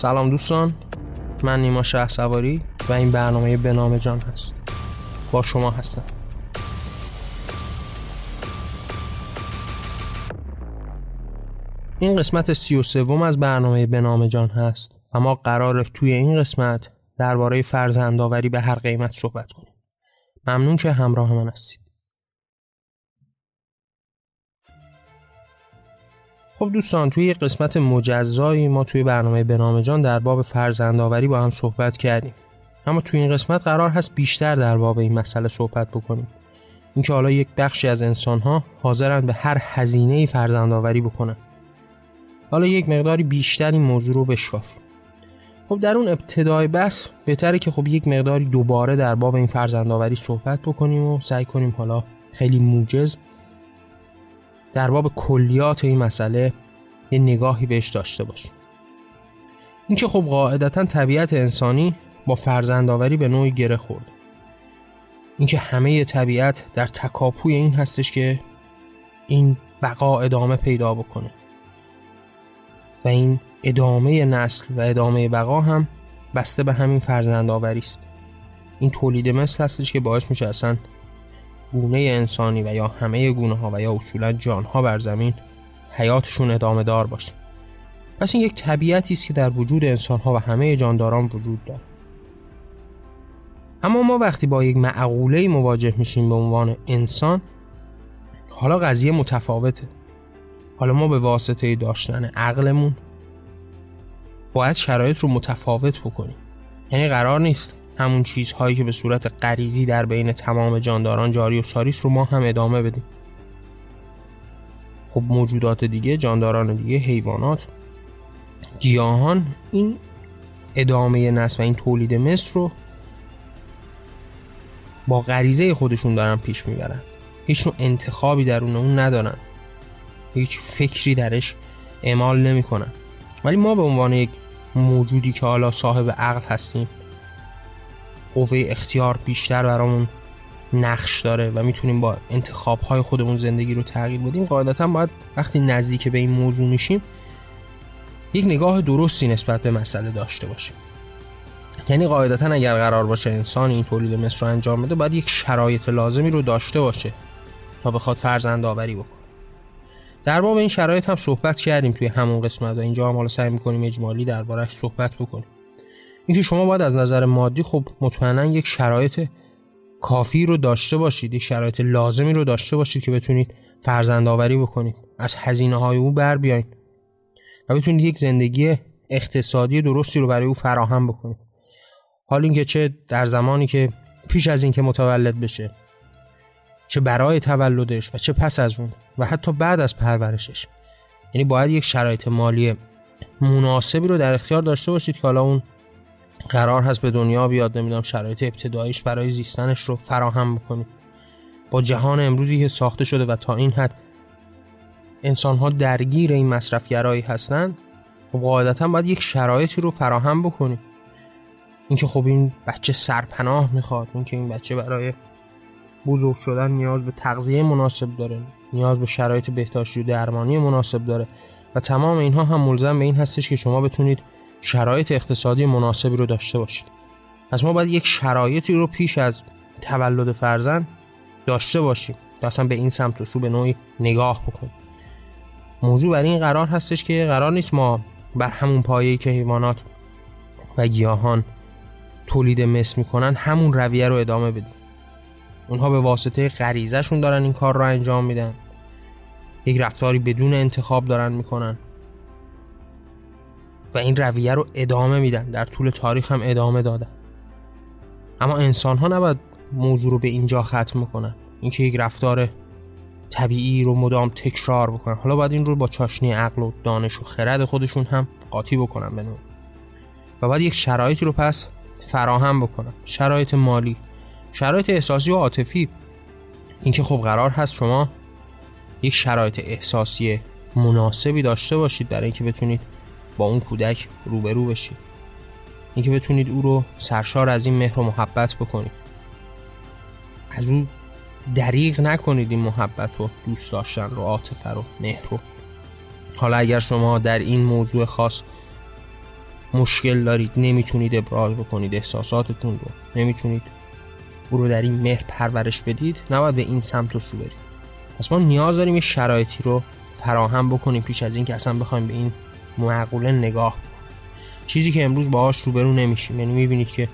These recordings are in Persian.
سلام دوستان من نیما شه سواری و این برنامه به نام جان هست. با شما هستم. این قسمت سی و سوم از برنامه به نام جان هست. اما قرار توی این قسمت درباره فرزندآوری به هر قیمت صحبت کنیم. ممنون که همراه من هستید. خب دوستان توی قسمت مجزایی ما توی برنامه بنام جان در باب فرزندآوری با هم صحبت کردیم. اما توی این قسمت قرار هست بیشتر در باب این مسئله صحبت بکنیم. اینکه حالا یک بخشی از انسانها حاضرن به هر هزینه فرزندآوری بکنن. حالا یک مقداری بیشتر این موضوع رو بشکافیم. خب در اون ابتدای بس بهتره که خب یک مقداری دوباره در باب این فرزندآوری صحبت بکنیم و سعی کنیم حالا خیلی موجز در باب کلیات این مسئله یه نگاهی بهش داشته باشیم اینکه خب قاعدتا طبیعت انسانی با فرزندآوری به نوعی گره خورد. اینکه همه طبیعت در تکاپوی این هستش که این بقا ادامه پیدا بکنه. و این ادامه نسل و ادامه بقا هم بسته به همین فرزند آوری است این تولید مثل هستش که باعث میشه اصلا گونه انسانی و یا همه گونه ها و یا اصولا جان ها بر زمین حیاتشون ادامه دار باشه. پس این یک طبیعتی است که در وجود انسان ها و همه جانداران وجود داره اما ما وقتی با یک معقوله مواجه میشیم به عنوان انسان حالا قضیه متفاوته. حالا ما به واسطه داشتن عقلمون باید شرایط رو متفاوت بکنیم. یعنی قرار نیست همون چیزهایی که به صورت غریزی در بین تمام جانداران جاری و ساریس رو ما هم ادامه بدیم. خب موجودات دیگه جانداران دیگه حیوانات گیاهان این ادامه نسل و این تولید مثل رو با غریزه خودشون دارن پیش می‌برن. هیچ نوع انتخابی درون اون ندارن. هیچ فکری درش اعمال نمی‌کنن. ولی ما به عنوان یک موجودی که حالا صاحب عقل هستیم قوه اختیار بیشتر برامون نقش داره و می‌تونیم با انتخاب های خودمون زندگی رو تغییر بدیم. قاعدتا باید وقتی نزدیک به این موضوع میشیم یک نگاه درستی نسبت به مسئله داشته باشیم. یعنی قاعدتا اگر قرار باشه انسان این تولید مثل رو انجام بده باید یک شرایط لازمی رو داشته باشه تا بخواد فرزند آوری بکنه. در باب این شرایط هم صحبت کردیم توی همون قسمت و اینجا هم حالا سعی می‌کنیم اجمالی دربارهش صحبت بکنیم. اینکه شما باید از نظر مادی خب مطمئنا یک شرایط کافی رو داشته باشید یک شرایط لازمی رو داشته باشید که بتونید فرزند آوری بکنید. از هزینه های او بر بیاین و بتونید یک زندگی اقتصادی درستی رو برای او فراهم بکنید. حال اینکه چه در زمانی که پیش از اینکه متولد بشه چه برای تولدش و چه پس از اون و حتی بعد از پرورشش. یعنی باید یک شرایط مالی مناسبی رو در اختیار داشته باشید که حالا اون قرار هست به دنیا بیاد نمی‌دونم شرایط ابتداییش برای زیستنش رو فراهم بکنید با جهان امروزی که ساخته شده و تا این حد انسان ها درگیر این مصرفگرایی هستند خب قاعدتا باید یک شرایطی رو فراهم بکنید اینکه خب این بچه سرپناه می‌خواد اینکه این بچه برای بزرگ شدن نیاز به تغذیه مناسب داره نیاز به شرایط بهداشتی و درمانی مناسب داره. و تمام اینها هم ملزم به این هستش که شما بتونید شرایط اقتصادی مناسبی رو داشته باشید. پس ما باید یک شرایطی رو پیش از تولد فرزند داشته باشیم تا اصلا به این سمت و سو به نوعی نگاه بکنیم. موضوع بر این قرار هستش که قرار نیست ما بر همون پایه‌ای که حیوانات و گیاهان تولید مثل می‌کنن همون رویه رو ادامه بدیم. اونها به واسطه غریزهشون دارن این کار رو انجام میدن. یک رفتاری بدون انتخاب دارن می‌کنن. و این رویه رو ادامه میدن. در طول تاریخ هم ادامه دادن. اما انسان ها نباید موضوع رو به اینجا ختم می‌کنن اینکه یک رفتار طبیعی رو مدام تکرار بکنن. حالا باید این رو با چاشنی عقل و دانش و خرد خودشون هم قاطی بکنن به و باید یک شرایطی رو پس فراهم بکنن. شرایط مالی شرایط احساسی و عاطفی. اینکه خب قرار هست شما یک شرایط احساسی مناسبی داشته باشید. برای اینکه بتونید با اون کودک روبرو بشید اینکه بتونید او رو سرشار از این مهر و محبت بکنید. از اون دریغ نکنید این محبت و دوست داشتن رو عاطفه رو مهر رو. حالا اگر شما در این موضوع خاص مشکل دارید نمی‌تونید ابراز بکنید احساساتتون رو. نمی‌تونید او رو در این مهر پرورش بدید نباید به این سمت و سو برید. پس ما نیاز داریم یه شرایطی رو فراهم بکنیم پیش از اینکه اصلا بخوایم به این معقوله نگاه. چیزی که امروز باهاش روبرو نمیشیم. یعنی می‌بینید که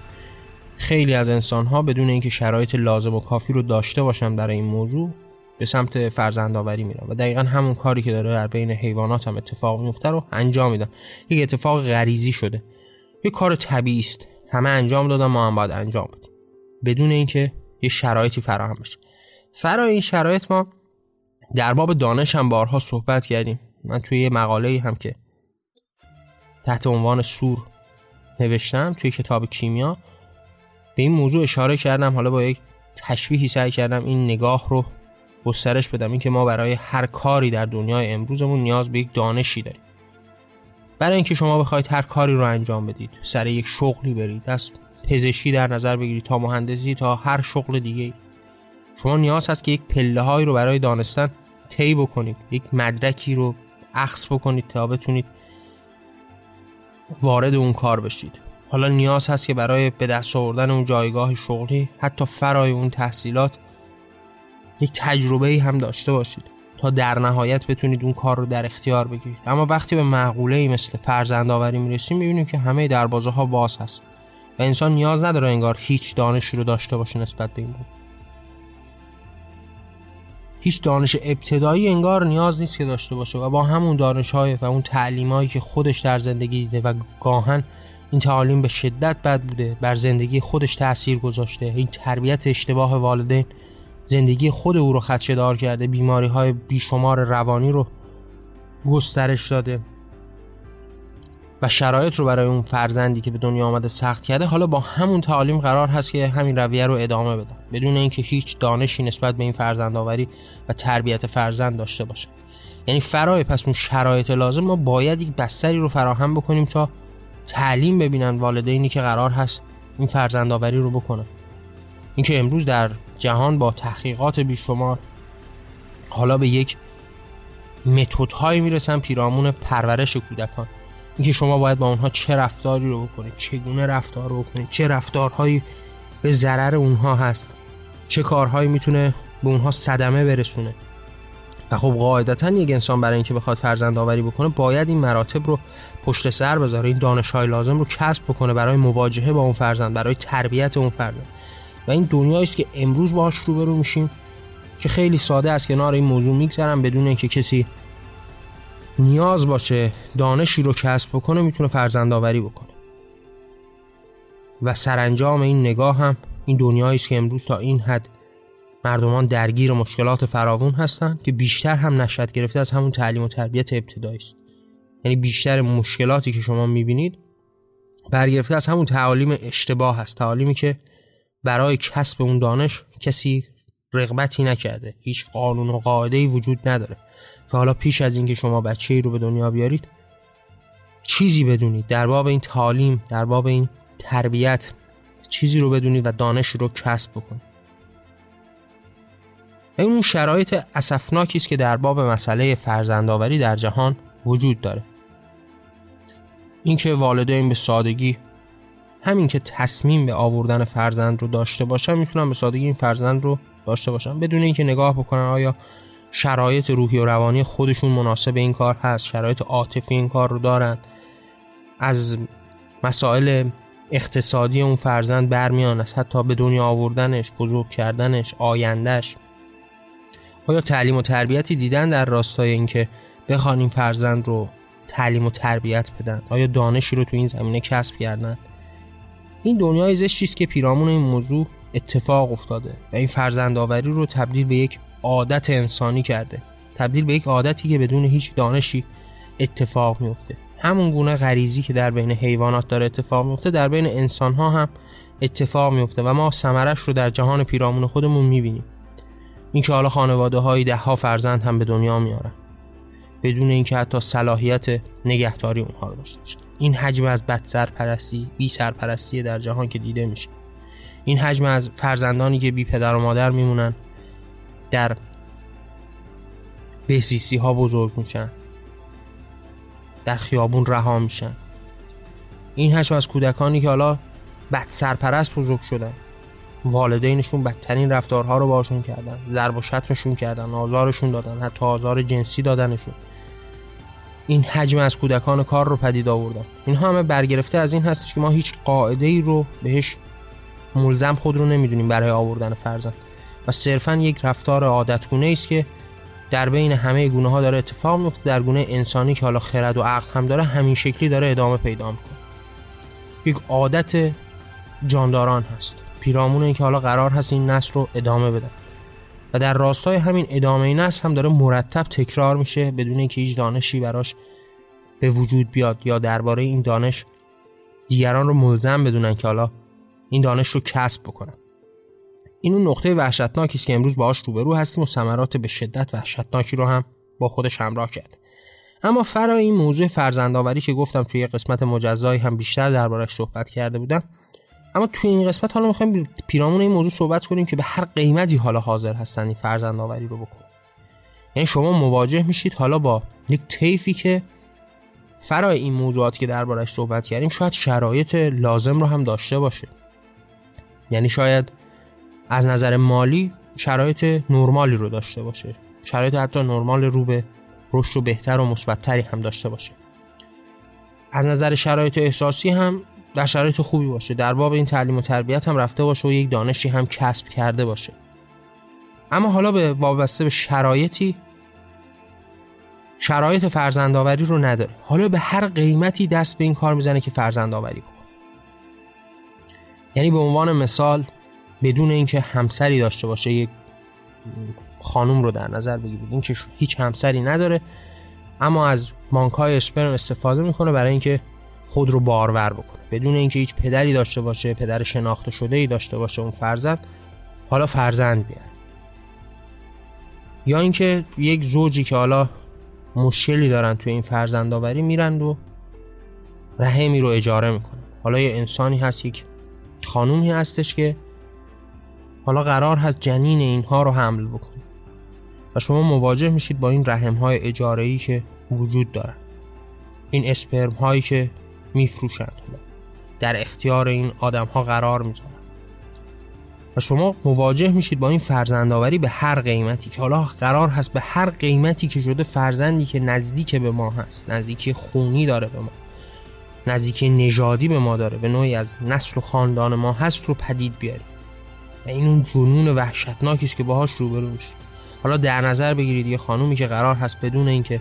خیلی از انسان ها بدون اینکه شرایط لازم و کافی رو داشته باشن برای این موضوع به سمت فرزندآوری میرن. و دقیقا همون کاری که داره در بین حیوانات هم اتفاق میفته رو انجام میدن. یک اتفاق غریزی شده. یک کار طبیعی است. همه انجام دادن ما هم باید انجام بدیم. بدون اینکه یه شرایطی فراهم بشه. فرا این شرایط ما در باب دانش هم بارها صحبت کردیم. من توی یه مقاله هم که تحت عنوان سور نوشتم توی کتاب کیمیا. به این موضوع اشاره کردم. حالا با یک تشبیهی سعی کردم این نگاه رو گسترش بدم. اینکه ما برای هر کاری در دنیای امروزمون نیاز به یک دانشی داریم. برای اینکه شما بخواید هر کاری رو انجام بدید سر یک شغلی برید از پزشکی در نظر بگیرید تا مهندسی تا هر شغل دیگه شما نیاز هست که یک پله هایی رو برای دانستن طی بکنید یک مدرکی رو اخص بکنید تا بتونید وارد اون کار بشید. حالا نیاز هست که برای به دست آوردن اون جایگاه شغلی حتی فرای اون تحصیلات یک تجربه هم داشته باشید تا در نهایت بتونید اون کار رو در اختیار بگیرید. اما وقتی به معقوله ای مثل فرزند آوری می‌رسیم می‌بینیم که همه دروازه ها باز هست و انسان نیاز نداره انگار هیچ دانشی رو داشته باشه نسبت به این موضوع هیچ دانش ابتدایی انگار نیاز نیست که داشته باشه و با همون دانش های و اون تعلیم هایی که خودش در زندگی دیده و گاهن این تعالیم به شدت بد بوده بر زندگی خودش تاثیر گذاشته این تربیت اشتباه والدین زندگی خود او رو خدشه دار کرده بیماری های بیشمار روانی رو گسترش داده. و شرایط رو برای اون فرزندی که به دنیا آمده سخت کرده حالا با همون تعالیم قرار هست که همین رویه رو ادامه بدن بدون اینکه هیچ دانشی نسبت به این فرزند آوری و تربیت فرزند داشته باشه. یعنی فرای پس اون شرایط لازم ما باید یک بستری رو فراهم بکنیم تا تعلیم ببینن والدینی که قرار هست این فرزند آوری رو بکنن. اینکه امروز در جهان با تحقیقات بیشمار حالا به یک متدهایی می‌رسن پیرامون پرورش کودکان. اینکه شما باید با اونها چه رفتاری رو بکنید چگونه رفتار رو بکنید چه رفتارهایی به ضرر اونها هست چه کارهایی می‌تونه به اونها صدمه برسونه. و خب قاعدتا یک انسان برای اینکه بخواد فرزند آوری بکنه باید این مراتب رو پشت سر بذاره این دانش های لازم رو کسب بکنه برای مواجهه با اون فرزند برای تربیت اون فرزند. و این دنیایی است که امروز باهاش روبرو میشیم که خیلی ساده است کنار این موضوع میگذرم بدون اینکه کسی نیاز باشه دانشی رو کسب بکنه می‌تونه فرزند آوری بکنه. و سرانجام این نگاه هم این دنیایی است که امروز تا این حد مردمان درگیر مشکلات فراوون هستند که بیشتر هم نشد گرفته از همون تعلیم و تربیت ابتدایی است. یعنی بیشتر مشکلاتی که شما می‌بینید برگرفته از همون تعالیم اشتباه هست تعالیمی که برای کسب اون دانش کسی رغبتی نکرده. هیچ قانون و قاعده وجود نداره. که حالا پیش از اینکه شما بچه ای رو به دنیا بیارید چیزی بدونید. در باب این تعلیم در باب این تربیت چیزی رو بدونید و دانش رو کسب بکنید. و اون شرایط اسفناکی است که در باب مسئله فرزندآوری در جهان وجود داره. اینکه والدین به سادگی همین که تصمیم به آوردن فرزند رو داشته باشن می‌تونن به سادگی این فرزند رو داشته باشن بدون اینکه نگاه بکنن آیا شرایط روحی و روانی خودشون مناسب این کار هست شرایط عاطفی این کار رو دارن. از مسائل اقتصادی اون فرزند برمیان از حتی به دنیا آوردنش بزرگ کردنش آیندهش آیا تعلیم و تربیتی دیدن در راستای اینکه بخوان این فرزند رو تعلیم و تربیت بدن؟ آیا دانشی رو تو این زمینه کسب کردن؟ این دنیای زشتی است که پیرامون این موضوع اتفاق افتاده و این فرزند آوری رو تبدیل به یک عادت انسانی کرده. تبدیل به یک عادتی که بدون هیچ دانشی اتفاق میفته همون گونه غریزی که در بین حیوانات داره اتفاق میفته در بین انسان ها هم اتفاق میفته و ما ثمرش رو در جهان پیرامون خودمون می‌بینیم. اینکه حالا خانواده های ده ها فرزند هم به دنیا میارن. بدون اینکه حتی صلاحیت نگهداری اونها رو داشته باشن. این حجم از بد سرپرستی بی سرپرستی در جهان که دیده میشه. این حجم از فرزندانی که بی پدر و مادر میمونن در بهسیسی ها بزرگ میشن. در خیابون رها میشن. این حجم از کودکانی که حالا بد سرپرست بزرگ شدن. والدینشون بدترین رفتارها رو باشون کردن. ضرب و شتمشون کردن آزارشون دادن حتی آزار جنسی دادنشون. این حجم از کودکان کار رو پدید آوردن. اینها همه برگرفته از این هستش که ما هیچ قاعده ای رو بهش ملزم خود رو نمی‌دونیم برای آوردن فرزند. و صرفا یک رفتار عادتگونه است که در بین همه گونه ها داره اتفاق میفته در گونه انسانی که حالا خرد و عقل هم داره همین شکلی داره ادامه پیدا می‌کنه. یک عادت جانداران هست. پیرامون که حالا قرار هست این نسل رو ادامه بدن. و در راستای همین ادامه نسل هم داره مرتب تکرار میشه بدون اینکه هیچ دانشی براش به وجود بیاد یا درباره این دانش دیگران رو ملزم بدونن که حالا این دانش رو کسب بکنن. این اون نقطه وحشتناکی است که امروز باهاش روبرو هستیم و ثمرات به شدت وحشتناکی رو هم با خودش همراه کرد. اما فرای این موضوع فرزندآوری که گفتم توی قسمت مجزایی هم بیشتر دربارش صحبت کرده بودم. اما توی این قسمت حالا می‌خوایم پیرامون این موضوع صحبت کنیم که به هر قیمتی حالا حاضر هستن این فرزندآوری رو بکنن. یعنی شما مواجه میشید حالا با یک طیفی که فرای این موضوعاتی که دربارش صحبت کردیم شاید شرایط لازم رو هم داشته باشه. یعنی شاید از نظر مالی شرایط نرمالی رو داشته باشه. شرایط حتی نرمال رو به رشد و بهتر و مثبتتری هم داشته باشه. از نظر شرایط احساسی هم در شرایط خوبی باشه. در باب این تعلیم و تربیت هم رفته باشه و یک دانشی هم کسب کرده باشه. اما حالا به وابسته به شرایطی شرایط فرزندآوری رو نداره. حالا به هر قیمتی دست به این کار می‌زنه که فرزندآوری بکنه. یعنی به عنوان مثال بدون اینکه همسری داشته باشه یک خانوم رو در نظر بگیرید. این که هیچ همسری نداره اما از بانک های اسپرم استفاده می‌کنه برای اینکه خود رو بارور بکنه. بدون اینکه هیچ پدری داشته باشه پدر شناخته شده ای داشته باشه اون فرزند حالا فرزند بیاره. یا اینکه یک زوجی که حالا مشکلی دارن توی این فرزند آوری میرن و رحمی رو اجاره می‌کنن. حالا یه انسانی هست یک خانومی هستش که حالا قرار هست جنین اینها رو حمل بکنه. و شما مواجه میشید با این رحم های اجاره ای که وجود دارن. این اسپرم هایی که میفروشند در اختیار این آدم ها قرار می‌ذارن. و شما مواجه میشید با این فرزندآوری به هر قیمتی که حالا قرار هست به هر قیمتی که شده فرزندی که نزدیک به ما هست. نزدیکی خونی داره به ما. نزدیکی نژادی به ما داره. به نوعی از نسل و خاندان ما هست رو پدید بیاریم و این اون جنون وحشتناکی است که باهاش روبرو میشید حالا در نظر بگیرید یه خانومی که قرار هست بدون اینکه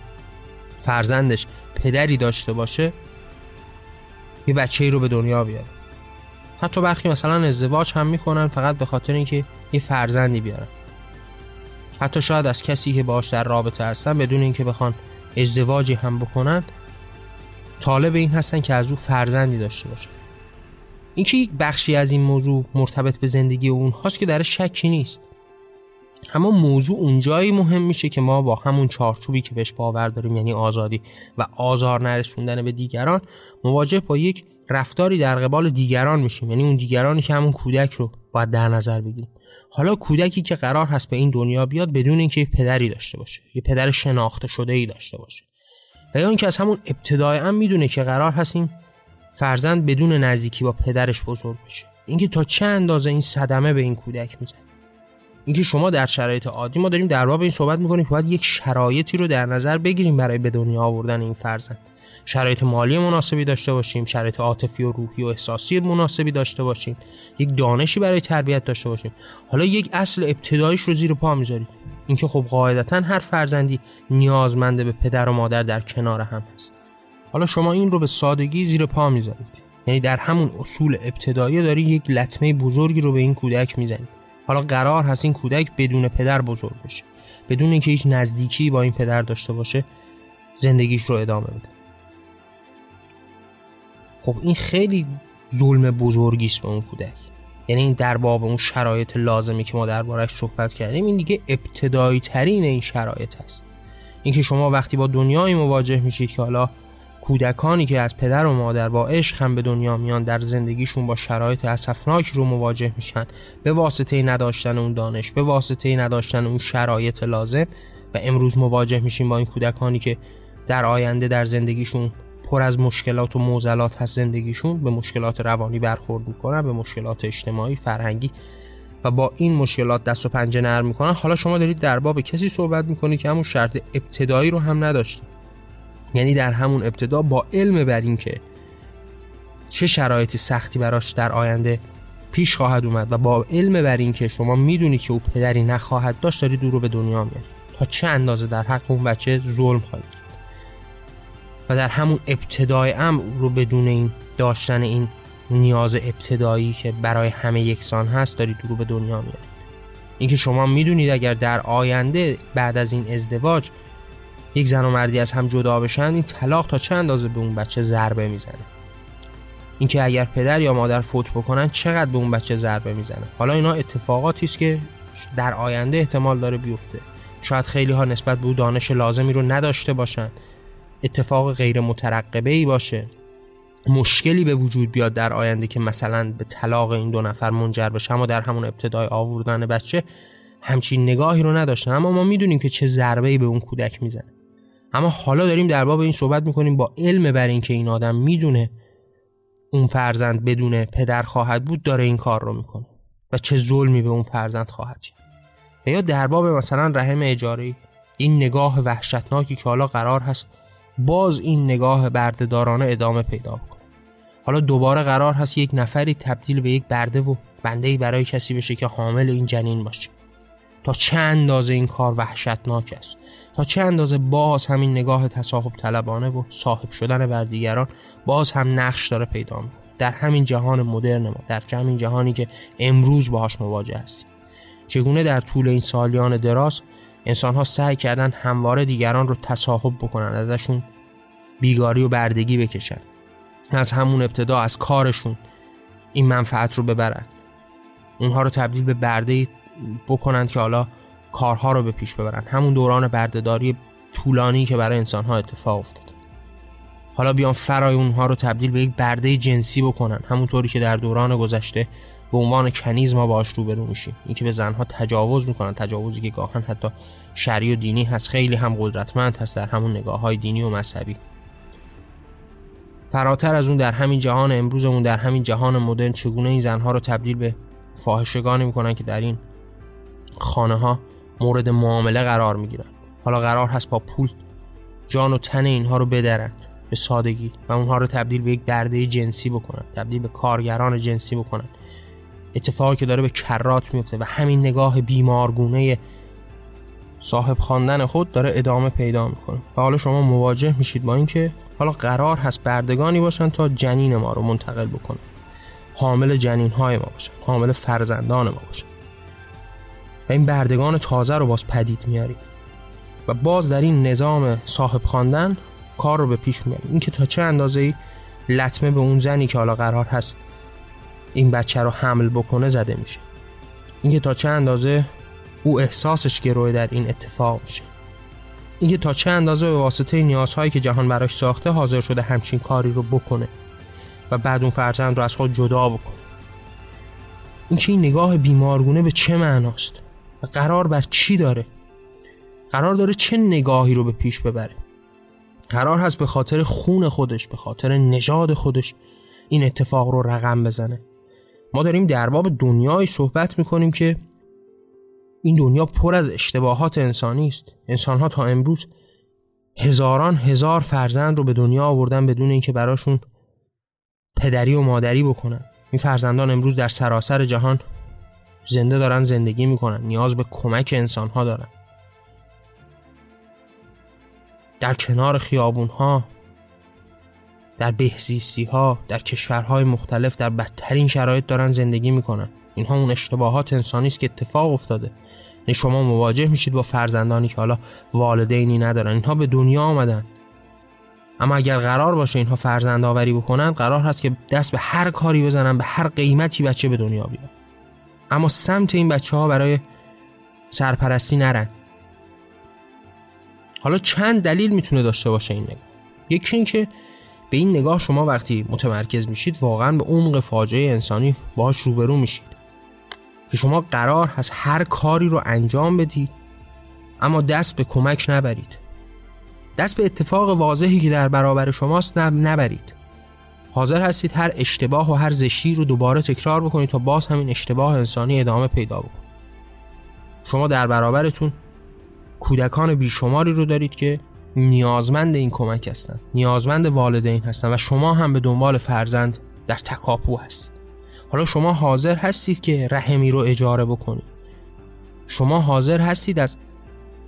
فرزندش پدری داشته باشه یه بچه ای رو به دنیا بیاره. حتی برخی مثلا ازدواج هم می‌کنن فقط به خاطر اینکه یه فرزندی بیارن. حتی شاید از کسی که باش در رابطه هستن بدون اینکه بخوان ازدواجی هم بکنن طالب این هستن که از او فرزندی داشته باشن اینکه یک بخشی از این موضوع مرتبط به زندگی اونهاست که در شکی نیست. اما موضوع اونجایی مهم میشه که ما با همون چارچوبی که بهش باور داریم یعنی آزادی و آزار نرسوندن به دیگران مواجه با یک رفتاری در قبال دیگران میشیم. یعنی اون دیگرانی که همون کودک رو باید در نظر بگیریم. حالا کودکی که قرار هست به این دنیا بیاد بدون اینکه پدری داشته باشه یه پدر شناخته شده ای داشته باشه. و یا اینکه از همون ابتدای هم می‌دونه که قرار هست این فرزند بدون نزدیکی با پدرش بزرگ بشه اینکه تا چه اندازه این صدمه به این کودک می‌زنه؟ اینکه شما در شرایط عادی ما داریم در باب این صحبت می‌کنیم که باید یک شرایطی رو در نظر بگیریم برای به دنیا آوردن این فرزند. شرایط مالی مناسبی داشته باشیم شرایط عاطفی و روحی و احساسی مناسبی داشته باشیم یک دانشی برای تربیت داشته باشیم. حالا یک اصل ابتدایش رو زیر پا می‌ذارید اینکه خب قاعدتا هر فرزندی نیازمنده به پدر و مادر در کنار هم هست. حالا شما این رو به سادگی زیر پا می‌ذارید یعنی در همون اصول ابتدایی داری یک لطمه بزرگی رو به این کودک می‌زنید. حالا قرار هست این کودک بدون پدر بزرگ بشه. بدون اینکه هیچ نزدیکی با این پدر داشته باشه زندگیش رو ادامه بده. خب این خیلی ظلم بزرگی است به اون کودک. یعنی این در باب اون شرایط لازمی که ما دربارش صحبت کردیم این دیگه ابتدایی ترین این شرایط هست اینکه شما وقتی با دنیایی مواجه میشید که حالا کودکانی که از پدر و مادر با عشق هم به دنیا میان در زندگیشون با شرایط اسفناکی رو مواجه میشن. به واسطه نداشتن اون دانش به واسطه نداشتن اون شرایط لازم. و امروز مواجه میشیم با این کودکانی که در آینده در زندگیشون پر از مشکلات و موزلات هست. زندگیشون به مشکلات روانی برخورد می‌کنن به مشکلات اجتماعی فرهنگی. و با این مشکلات دست و پنجه نرم می‌کنن. حالا شما دارید در باب کسی صحبت می‌کنید که همون شرط ابتدایی رو هم نداشته یعنی در همون ابتدا با علم بر این که چه شرایطی سختی براش در آینده پیش خواهد اومد و با علم بر این که شما می‌دونی که او پدری نخواهد داشت داری دور رو به دنیا میاد تا چه اندازه در حق اون بچه ظلم خواهید و در همون ابتدای امر رو بدون این داشتن این نیاز ابتدایی که برای همه یکسان هست دارید رو به دنیا میارید اینکه شما می‌دونید اگر در آینده بعد از این ازدواج یک زن و مردی از هم جدا بشن این طلاق تا چه اندازه به اون بچه ضربه می‌زنه؟ اینکه اگر پدر یا مادر فوت بکنن چقدر به اون بچه ضربه می‌زنه؟ حالا اینا اتفاقاتی است که در آینده احتمال داره بیفته. شاید خیلی ها نسبت به او دانش لازمی رو نداشته باشند اتفاق غیر مترقبه ای باشه. مشکلی به وجود بیاد در آینده که مثلا به طلاق این دو نفر منجر بشه اما در همون ابتدای آوردن بچه همچین نگاهی رو نداشتن. اما ما می‌دونیم که چه ضربه ای به اون کودک می‌زنه. اما حالا داریم در باب این صحبت می‌کنیم با علم بر اینکه این آدم می‌دونه اون فرزند بدون پدر خواهد بود داره این کار رو می‌کنه و چه ظلمی به اون فرزند خواهد شد. و یا در باب مثلا رحم اجاره این نگاه وحشتناکی که حالا قرار هست باز این نگاه بردهدارانه ادامه پیدا کنه حالا دوباره قرار هست یک نفری تبدیل به یک برده و بنده برای کسی بشه که حامل این جنین باشه. تا چه اندازه این کار وحشتناک است؟ تا چه اندازه باز همین نگاه تصاحب طلبانه و صاحب شدن بر دیگران باز هم نقش داره پیدا می‌کنه؟ در همین جهان مدرن ما در همین جهانی که امروز باهاش مواجه هستیم. چگونه در طول این سالیان دراز انسان ها سعی کردن همواره دیگران رو تصاحب بکنن ازشون بیگاری و بردگی بکشن از همون ابتدا از کارشون این منفعت رو ببرن؟ اونها رو تبدیل به برده بکنند که حالا کارها رو به پیش ببرن. همون دوران بردهداری طولانی که برای انسان ها اتفاق افتاد. حالا بیان فرای اونها رو تبدیل به یک برده جنسی بکنن. همونطوری که در دوران گذشته به عنوان کنیز ما باش روبرو میشیم. اینکه به زنها تجاوز می‌کنن. تجاوزی که گاهن حتی شرعی و دینی هست. خیلی هم قدرتمند هست در همون نگاه های دینی و مذهبی. فراتر از اون در همین جهان امروزمون در همین جهان مدرن چگونه این زنها رو تبدیل به فاحشگانی می‌کنن که در این خانه ها مورد معامله قرار می‌گیرن. حالا قرار هست با پول جان و تن اینها رو بدرن به سادگی و اونها رو تبدیل به یک برده جنسی بکنن تبدیل به کارگران جنسی بکنن. اتفاقی که داره به کرات میفته و همین نگاه بیمارگونه صاحب خواندن خود داره ادامه پیدا می‌کنه. و حالا شما مواجه میشید با اینکه حالا قرار هست بردگانی باشن تا جنین ما رو منتقل بکنن. حامل جنین های ما باشن حامل فرزندان ما باشن. و این بردگان تازه رو باز پدید میاریم. و باز در این نظام صاحب خواندن کار رو به پیش میاریم. اینکه تا چه اندازه ای لطمه به اون زنی که حالا قرار هست این بچه رو حمل بکنه زده میشه. اینکه تا چه اندازه او احساسش گروه در این اتفاق میشه. اینکه تا چه اندازه به واسطه نیازهایی که جهان براش ساخته حاضر شده همچین کاری رو بکنه و بعد اون فرزند رو از خود جدا بکنه. اینکه این نگاه بیمارگونه به چه معناست؟ و قرار بر چی داره؟ قرار داره چه نگاهی رو به پیش ببره؟ قرار هست به خاطر خون خودش به خاطر نژاد خودش این اتفاق رو رقم بزنه. ما داریم در باب دنیایی صحبت می‌کنیم که این دنیا پر از اشتباهات انسانی است. انسان تا امروز هزاران هزار فرزند رو به دنیا آوردن بدون اینکه براشون پدری و مادری بکنن. این فرزندان امروز در سراسر جهان زنده دارن زندگی می‌کنن. نیاز به کمک انسان ها دارن. در کنار خیابون ها در بهزیستی ها در کشورهای مختلف در بدترین شرایط دارن زندگی می‌کنن. اینها اون اشتباهات انسانی است که اتفاق افتاده. یعنی شما مواجه میشید با فرزندانی که حالا والدینی ندارن. اینها به دنیا آمدن. اما اگر قرار باشه اینها فرزند آوری بکنن قرار هست که دست به هر کاری بزنن به هر قیمتی بچه به دنیا بیاد. اما سمت این بچه ها برای سرپرستی نرن. حالا چند دلیل می‌تونه داشته باشه این نگاه. یکی اینکه به این نگاه شما وقتی متمرکز میشید واقعا به عمق فاجعه انسانی باهاش روبرو میشید. که شما قرار هست هر کاری رو انجام بدید اما دست به کمک نبرید. دست به اتفاق واضحی که در برابر شماست نبرید. حاضر هستید هر اشتباه و هر زشتی رو دوباره تکرار بکنید تا باز همین اشتباه انسانی ادامه پیدا بکنید شما در برابرتون کودکان بیشماری رو دارید که نیازمند این کمک هستند نیازمند والدین هستند و شما هم به دنبال فرزند در تکاپو هستید. حالا شما حاضر هستید که رحمی رو اجاره بکنید. شما حاضر هستید از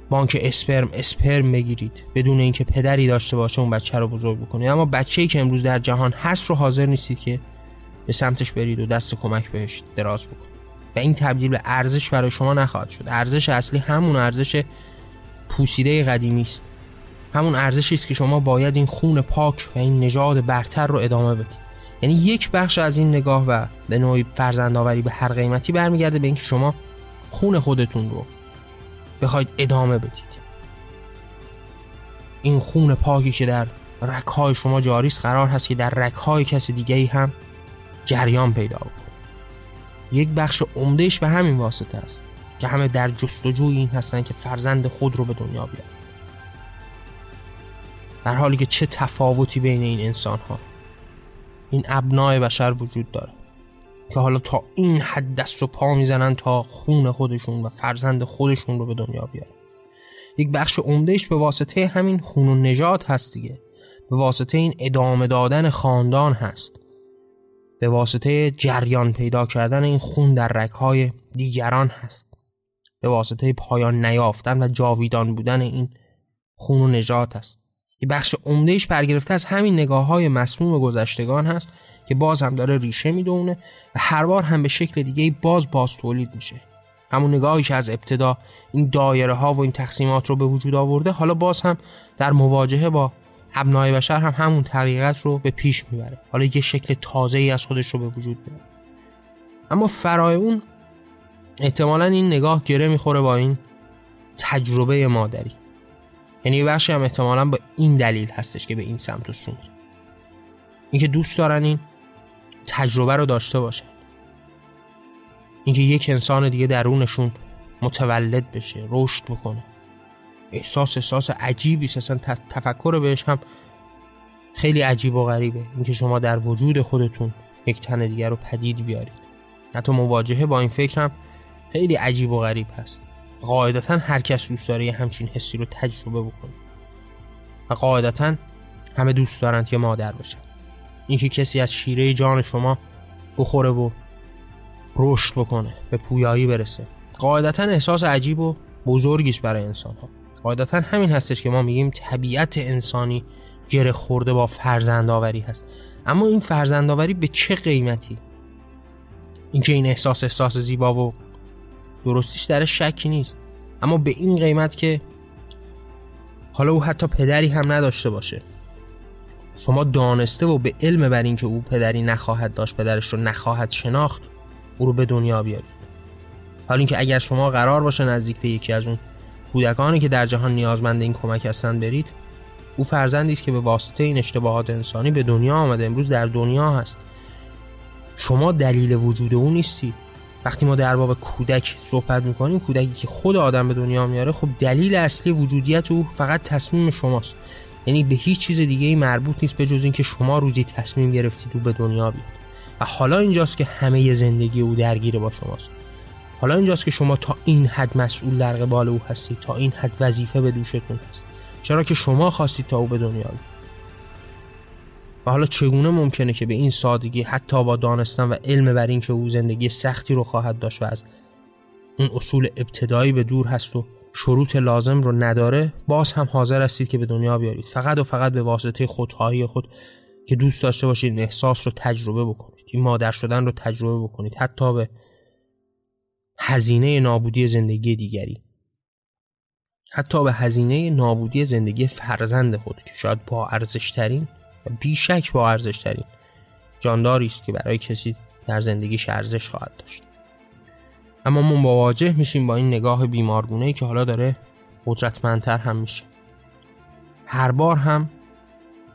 بانک اسپرم اسپرم بگیرید بدون اینکه پدری داشته باشه اون بچه رو بزرگ بکنید اما بچه‌ای که امروز در جهان هست رو حاضر نیستید که به سمتش برید و دست کمک بهش دراز بکنید. و این تبدیل به ارزش برای شما نخواهد شد. ارزش اصلی همون ارزش پوسیده قدیمی است. همون ارزشی است که شما باید این خون پاک و این نژاد برتر رو ادامه بدید. یعنی یک بخش از این نگاه و به نوعی فرزندآوری به هر قیمتی برمیگرده به اینکه شما خون خودتون رو بخواید ادامه بدید. این خون پاکی که در رکهای شما جاری است قرار هست که در رکهای کسی دیگه ای هم جریان پیدا کنه یک بخش عمدهش به همین واسطه است که همه در جستجوی این هستن که فرزند خود رو به دنیا بیارن. در حالی که چه تفاوتی بین این انسان ها این ابنای بشر وجود داره. که حالا تا این حد دست و پا می‌زنن تا خون خودشون و فرزند خودشون رو به دنیا بیارن. یک بخش عمدهش به واسطه همین خون و نجات هست دیگه. به واسطه این ادامه دادن خاندان هست. به واسطه جریان پیدا کردن این خون در رکهای دیگران هست. به واسطه پایان نیافتن و جاویدان بودن این خون و نجات هست. یه بخش عمدهش برگرفته از همین نگاه های مسموم گذشتگان هست که باز هم داره ریشه می‌دونه و هر بار هم به شکل دیگه باز باز تولید میشه. همون نگاهی که از ابتدا این دایره ها و این تقسیمات رو به وجود آورده حالا باز هم در مواجهه با ابنای بشر هم همون طریقت رو به پیش می‌بره. حالا یه شکل تازه ای از خودش رو به وجود میاره اما فرای اون احتمالا این نگاه گره می‌خوره با این تجربه مادری. یعنی بخشی هم احتمالا با این دلیل هستش که به این سمت و اینکه دوست دارن این تجربه رو داشته باشن اینکه یک انسان دیگه درونشون متولد بشه رشد بکنه. احساس احساس عجیبی اصلا تفکر بهش هم خیلی عجیب و غریبه. اینکه شما در وجود خودتون یک تن دیگر رو پدید بیارید. حتی مواجهه با این فکر هم خیلی عجیب و غریب هست. قاعدتا هر کس دوست داره یه همچین حسی رو تجربه بکنه. و قاعدتا همه دوست دارند که مادر باشن اینکه کسی از شیره جان شما بخوره و رشد بکنه به پویایی برسه. قاعدتا احساس عجیب و بزرگیش برای انسان ها قاعدتا همین هستش که ما میگیم طبیعت انسانی گره خورده با فرزندآوری هست. اما این فرزندآوری به چه قیمتی؟ اینکه این احساس احساس زیبا و درستیش در شکی نیست. اما به این قیمت که حالا او حتی پدری هم نداشته باشه. شما دانسته و به علم بر اینکه او پدری نخواهد داشت پدرش رو نخواهد شناخت او رو به دنیا بیارید حالا اینکه اگر شما قرار باشه نزدیک به یکی از اون کودکانی که در جهان نیازمند این کمک هستند برید او فرزندی است که به واسطه این اشتباهات انسانی به دنیا آمده امروز در دنیا هست. شما دلیل وجود او نیستید. وقتی ما در باب کودک صحبت می‌کنیم کودکی که خود آدم به دنیا میاره خب دلیل اصلی وجودیت او فقط تصمیم شماست. یعنی به هیچ چیز دیگه ای مربوط نیست به جز اینکه شما روزی تصمیم گرفتید او به دنیا بیاد و حالا اینجاست که همه زندگی او درگیر با شماست. حالا اینجاست که شما تا این حد مسئول در قبال او هستید تا این حد وظیفه به دوشتون هست. چرا که شما خواستید تا او به دنیا بیاد و حالا چگونه ممکنه که به این سادگی حتی با دانستن و علم بر این که او زندگی سختی رو خواهد داشت و از اون اصول ابتدایی به دور هست و شروط لازم رو نداره باز هم حاضر هستید که به دنیا بیارید. فقط و فقط به واسطه خودخواهی خود که دوست داشته باشید احساس رو تجربه بکنید. این مادر شدن رو تجربه بکنید. حتی به هزینه نابودی زندگی دیگری. حتی به هزینه نابودی زندگی فرزند خود که شاید با ارزش ترین بیشک با ارزش ترین جانداری است که برای کسی در زندگیش ارزش خواهد داشت. اما ما مواجه میشیم با این نگاه بیمارگونه که حالا داره قدرتمندتر هم میشه. هر بار هم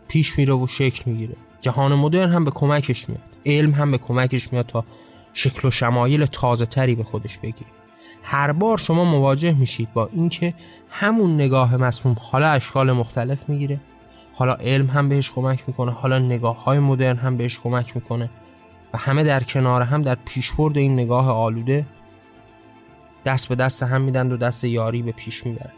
پیش میره و شکل می‌گیره. جهان مدرن هم به کمکش میاد. علم هم به کمکش میاد تا شکل و شمایل تازه تری به خودش بگیره. هر بار شما مواجه میشید با اینکه همون نگاه مصموم حالا اشکال مختلف می‌گیره. حالا علم هم بهش کمک می‌کنه حالا نگاه های مدرن هم بهش کمک می‌کنه. و همه در کنار هم در پیشبرد این نگاه آلوده دست به دست هم میدن و دست یاری به پیش می‌برن.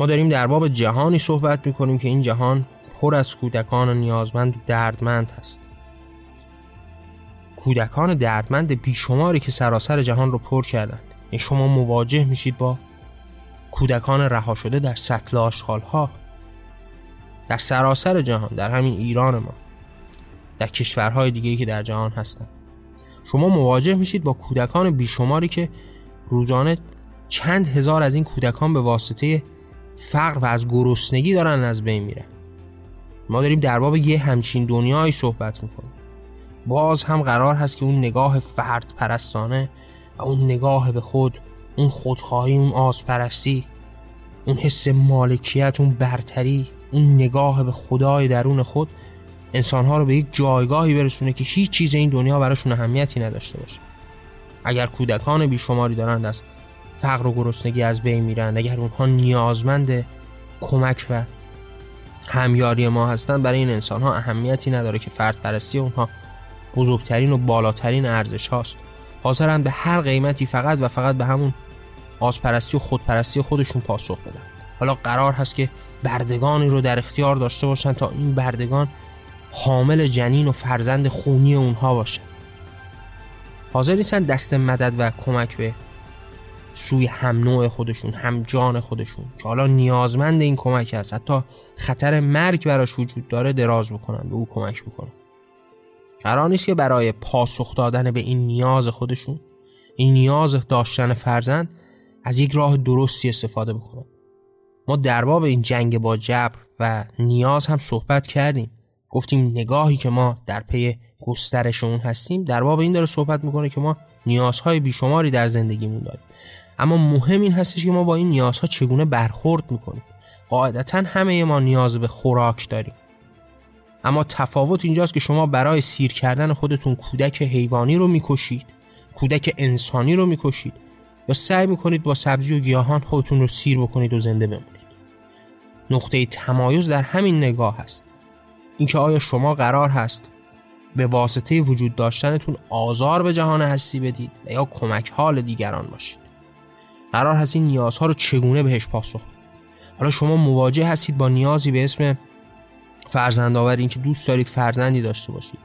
ما داریم در باب جهانی صحبت می‌کنیم که این جهان پر از کودکان و نیازمند و دردمند هست. کودکان دردمند بیشماری که سراسر جهان رو پر کردند. یعنی شما مواجه میشید با کودکان رها شده در سطل آشغال ها در سراسر جهان در همین ایران ما. در کشورهای دیگه که در جهان هستن شما مواجه میشید با کودکان بیشماری که روزانه چند هزار از این کودکان به واسطه فقر و از گرسنگی دارن از بین میرن. ما داریم در باب یه همچین دنیایی صحبت می‌کنیم. باز هم قرار هست که اون نگاه فرد پرستانه و اون نگاه به خود اون خودخواهی اون آزپرستی اون حس مالکیت اون برتری اون نگاه به خدای درون خود انسانها رو به یک جایگاهی برسونه که هیچ چیز این دنیا براشون اهمیتی نداشته باشه. اگر کودکان بیشماری دارند از فقر و گرسنگی از بین میرند. اگر اونها نیازمند کمک و همیاری ما هستند برای این انسان ها اهمیتی نداره که فرد پرستی اونها بزرگترین و بالاترین ارزش هاست. حاضرن به هر قیمتی فقط و فقط به همون آزپرستی و خودپرستی خودشون پاسخ بدن. حالا قرار هست که بردگانی رو در اختیار داشته باشن تا این بردگان حامل جنین و فرزند خونی اونها باشن حاضر نیستن دست مدد و کمک به سوی هم نوع خودشون هم جان خودشون. که حالا نیازمند این کمک هست. حتی خطر مرگ براش وجود داره دراز بکنن به او کمک بکنن. قرار نیست که برای پاسخ دادن به این نیاز خودشون این نیاز داشتن فرزند از یک راه درستی استفاده بکنن. ما در باب این جنگ با جبر و نیاز هم صحبت کردیم. گفتیم نگاهی که ما در پی گسترش اون هستیم در باب این داره صحبت می‌کنه که ما نیازهای بیشماری در زندگیمون داریم. اما مهم این هستش که ما با این نیازها چگونه برخورد می‌کنیم. قاعدتا همه ما نیاز به خوراک داریم. اما تفاوت اینجاست که شما برای سیر کردن خودتون کودک حیوانی رو می‌کشید کودک انسانی رو می‌کشید یا سعی می‌کنید با سبزی و گیاهان خودتون رو سیر بکنید و زنده بمونید. نقطه تمایز در همین نگاه هست. اینکه آیا شما قرار هست به واسطه وجود داشتنتون آزار به جهان هستی بدید و یا کمک حال دیگران باشید؟ قرار هست این نیازها رو چگونه بهش پاسخ بدید؟ حالا شما مواجه هستید با نیازی به اسم فرزند آور که دوست دارید فرزندی داشته باشید.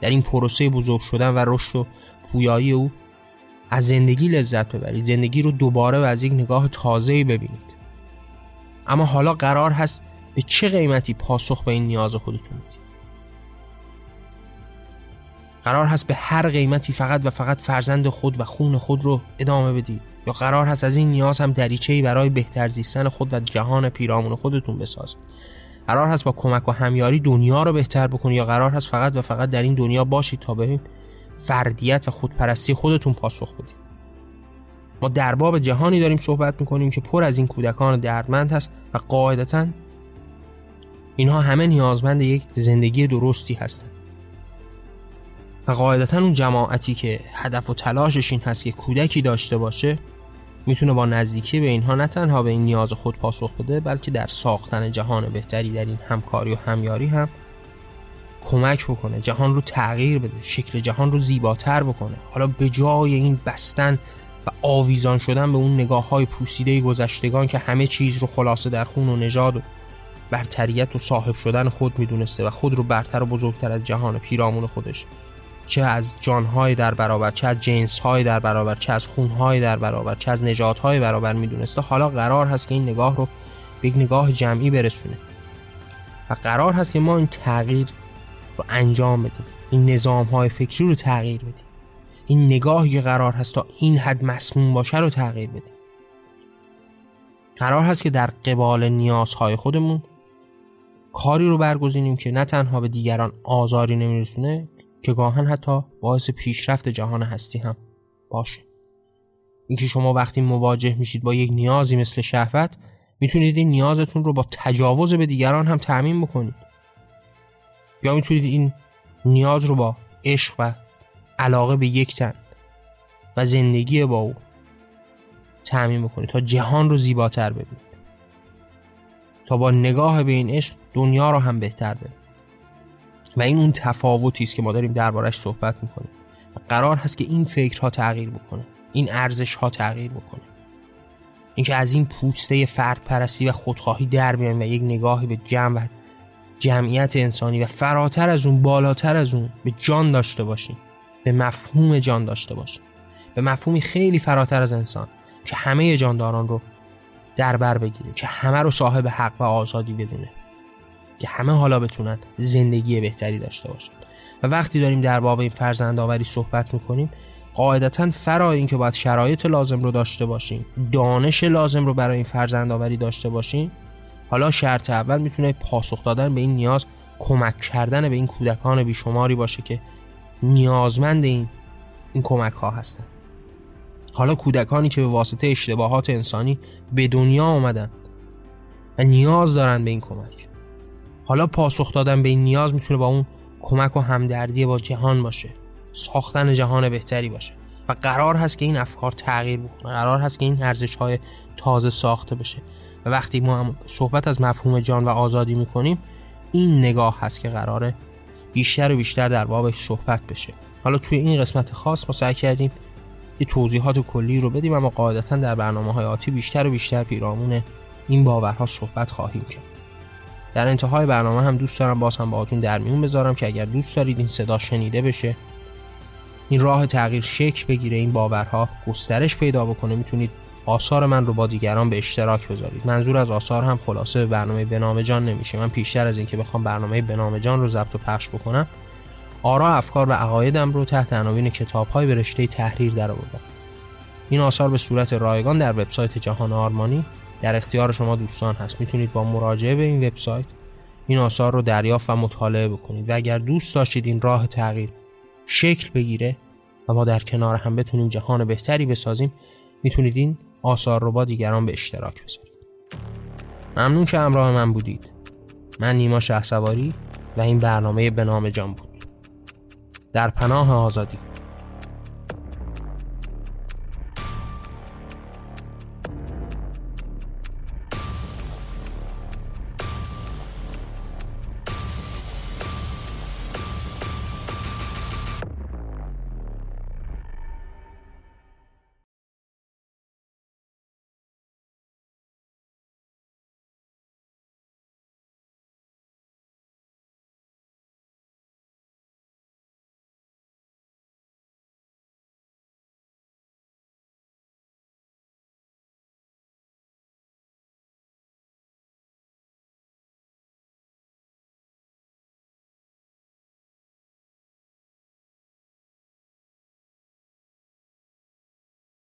در این پروسه بزرگ شدن و رشد و پویایی او از زندگی لذت ببرید. زندگی رو دوباره و از یک نگاه تازه‌ای ببینید. اما حالا قرار هست به چه قیمتی پاسخ به این نیاز خودتون بدید قرار هست به هر قیمتی فقط و فقط فرزند خود و خون خود رو ادامه بدید. یا قرار هست از این نیاز هم دریچه‌ای برای بهتر زیستن خود و جهان پیرامون خودتون بسازید. قرار هست با کمک و همیاری دنیا رو بهتر بکنید. یا قرار هست فقط و فقط در این دنیا باشید تا به فردیت و خودپرستی خودتون پاسخ بدید. ما در باب جهانی داریم صحبت می‌کنیم که پر از این کودکان دردمند هست و قاعدتا اینها همه نیازمند یک زندگی درستی هستند. و قاعدتا اون جماعتی که هدف و تلاشش این هست که کودکی داشته باشه می‌تونه با نزدیکی به اینها نه تنها به این نیاز خود پاسخ بده بلکه در ساختن جهان بهتری در این همکاری و همیاری هم کمک بکنه جهان رو تغییر بده شکل جهان رو زیباتر بکنه. حالا به جای این بستن و آویزان شدن به اون نگاه های پوسیده گذشتگان که همه چیز رو خلاصه در خون و نژاد و برتریت و صاحب شدن خود می‌دونسته و خود رو برتر و بزرگتر از جهان پیرامون خودش. چه از جانهای در برابر چه از جنسهای در برابر چه از خونهای در برابر چه از نجاتهای برابر می‌دونسته. حالا قرار هست که این نگاه رو به یک نگاه جمعی برسونه. و قرار هست که ما این تغییر رو انجام بدیم. این نظام های فکری رو تغییر بدیم. این نگاهی که قرار هست تا این حد مسموم باشه رو تغییر بدیم. قرار هست که در قبال نیازهای خودمون کاری رو برگزینیم که نه تنها به دیگران آزاری نمیرسونه که گاهن حتی باعث پیشرفت جهان هستی هم باشه. اینکه شما وقتی مواجه میشید با یک نیازی مثل شهوت می‌تونید این نیازتون رو با تجاوز به دیگران هم تعمین بکنید. یا می‌تونید این نیاز رو با عشق و علاقه به یک تن و زندگی با او تعمین بکنید تا جهان رو زیباتر ببینید. تا با نگاه به این عشق دنیا رو هم بهتر ببینید و این اون تفاوتی است که ما داریم دربارش صحبت می‌کنیم. قرار هست که این فکرها تغییر بکنه. این ارزش ها تغییر بکنه. اینکه از این پوسته فرد پرستی و خودخواهی در بیایم و یک نگاهی به جمع و جمعیت انسانی و فراتر از اون بالاتر از اون به جان داشته باشیم. به مفهوم جان داشته باشیم. به مفهومی خیلی فراتر از انسان که همه جانداران رو در بر بگیره که همه رو صاحب حق و آزادی بدونه. که همه حالا بتونن زندگی بهتری داشته باشن. و وقتی داریم در باب این فرزند آوری صحبت می‌کنیم قاعدتا فرا این که باید شرایط لازم رو داشته باشیم دانش لازم رو برای این فرزند آوری داشته باشیم حالا شرط اول می‌تونه پاسخ دادن به این نیاز کمک کردن به این کودکان بیشماری باشه که نیازمند این این کمک ها هستن. حالا کودکانی که به واسطه اشتباهات انسانی به دنیا آمدن و نیاز دارن به این کمک. حالا پاسخ دادن به این نیاز می‌تونه با اون کمک و همدردی با جهان باشه. ساختن جهان بهتری باشه. و قرار هست که این افکار تغییر بکنه. قرار هست که این ارزش های تازه ساخته بشه. و وقتی ما صحبت از مفهوم جان و آزادی می‌کنیم این نگاه هست که قراره بیشتر و بیشتر در بابش صحبت بشه. حالا توی این قسمت خاص ما سعی کردیم یه توضیحات کلی رو بدیم اما قاعدتا در برنامه های آتی بیشتر و بیشتر پیرامون این باورها صحبت خواهیم کرد. در انتهای برنامه هم دوست دارم باز هم باهاتون در میون بذارم که اگر دوست دارید این صدا شنیده بشه این راه تغییر شکل بگیره این باورها گسترش پیدا بکنه می‌تونید آثار من رو با دیگران به اشتراک بذارید. منظور از آثار هم خلاصه به برنامه بنام جان نمیشه. من پیشتر از اینکه بخوام برنامه بنام جان رو ضبط و پخش بکنم آرا افکار و عقایدم رو تحت عناوین کتاب‌های به رشته تحریر درآوردم. این آثار به صورت رایگان در وبسایت جهان آرمانی در اختیار شما دوستان هست. می‌تونید با مراجعه به این وبسایت این آثار رو دریافت و مطالعه بکنید. و اگر دوست داشتید این راه تغییر شکل بگیره و ما در کنار هم بتونیم جهان بهتری بسازیم می‌تونید این آثار رو با دیگران به اشتراک بذارید. ممنون که همراه من بودید. من نیما شهسواری و این برنامه به نام جان بود. در پناه آزادی.